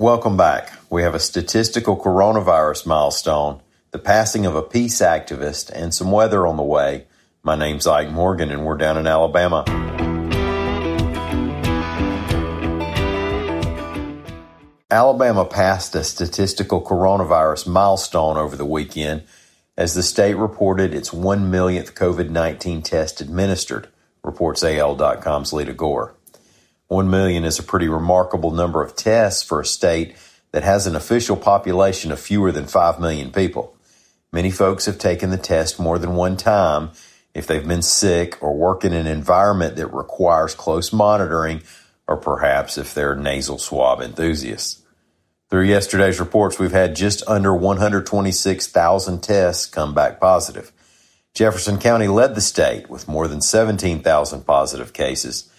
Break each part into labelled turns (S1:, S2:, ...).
S1: Welcome back. We have a statistical coronavirus milestone, the passing of a peace activist, and some weather on the way. My name's Ike Morgan, and we're down in Alabama. Alabama passed a statistical coronavirus milestone over the weekend as the state reported its 1 millionth COVID 19 test administered, reports AL.com's Leada Gore. 1 million is a pretty remarkable number of tests for a state that has an official population of fewer than 5 million people. Many folks have taken the test more than one time if they've been sick or work in an environment that requires close monitoring, or perhaps if they're nasal swab enthusiasts. Through yesterday's reports, we've had just under 126,000 tests come back positive. Jefferson County led the state with more than 17,000 positive cases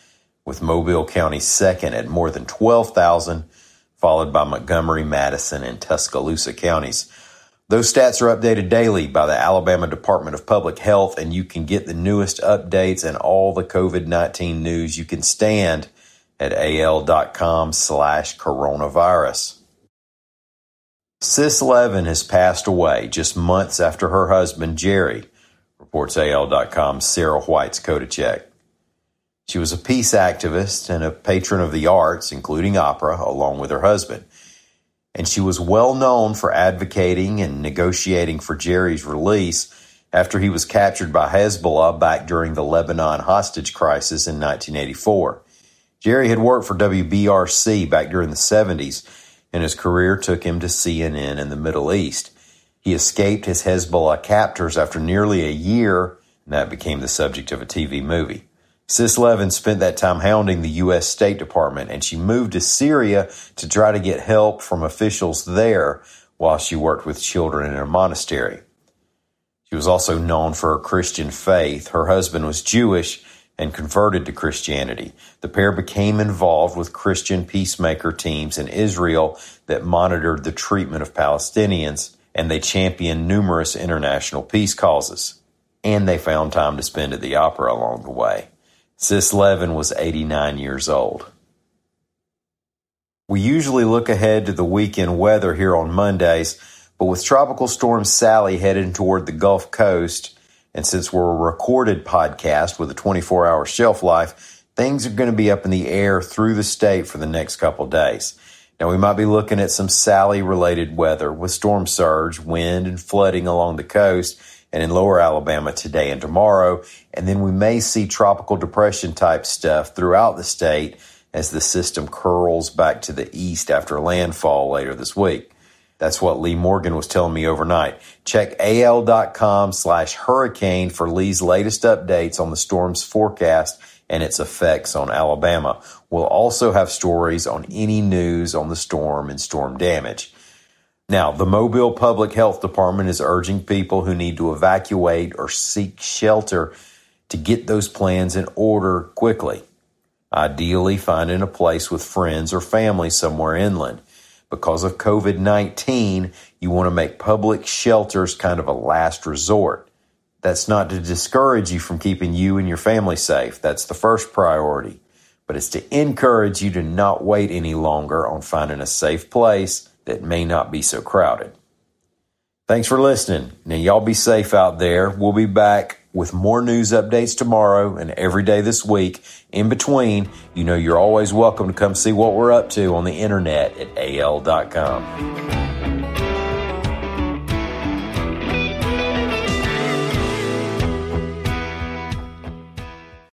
S1: with Mobile County second at more than 12,000, followed by Montgomery, Madison, and Tuscaloosa counties. Those stats are updated daily by the Alabama Department of Public Health, and you can get the newest updates and all the COVID-19 news you can stand at al.com slash coronavirus. Sis Levin has passed away just months after her husband, Jerry, reports al.com's Sarah Whites-Koditschek. She was a peace activist and a patron of the arts, including opera, along with her husband. And she was well known for advocating and negotiating for Jerry's release after he was captured by Hezbollah back during the Lebanon hostage crisis in 1984. Jerry had worked for WBRC back during the 70s, and his career took him to CNN in the Middle East. He escaped his Hezbollah captors after nearly a year, and that became the subject of a TV movie. Sis Levin spent that time hounding the U.S. State Department, and she moved to Syria to try to get help from officials there while she worked with children in a monastery. She was also known for her Christian faith. Her husband was Jewish and converted to Christianity. The pair became involved with Christian peacemaker teams in Israel that monitored the treatment of Palestinians, and they championed numerous international peace causes. And they found time to spend at the opera along the way. Sis Levin was 89 years old. We usually look ahead to the weekend weather here on Mondays, but with Tropical Storm Sally headed toward the Gulf Coast, and since we're a recorded podcast with a 24 hour shelf life, things are going to be up in the air through the state for the next couple days. Now, we might be looking at some Sally related weather with storm surge, wind, and flooding along the coast and in lower Alabama today and tomorrow. And then we may see tropical depression type stuff throughout the state as the system curls back to the east after landfall later this week. That's what Lee Morgan was telling me overnight. Check al.com slash hurricane for Lee's latest updates on the storm's forecast and its effects on Alabama. We'll also have stories on any news on the storm and storm damage. Now, the Mobile Public Health Department is urging people who need to evacuate or seek shelter to get those plans in order quickly. Ideally, finding a place with friends or family somewhere inland. Because of COVID 19, you want to make public shelters kind of a last resort. That's not to discourage you from keeping you and your family safe. That's the first priority. But it's to encourage you to not wait any longer on finding a safe place that may not be so crowded. Thanks for listening. Now, y'all be safe out there. We'll be back with more news updates tomorrow and every day this week. In between, you know you're always welcome to come see what we're up to on the internet at al.com.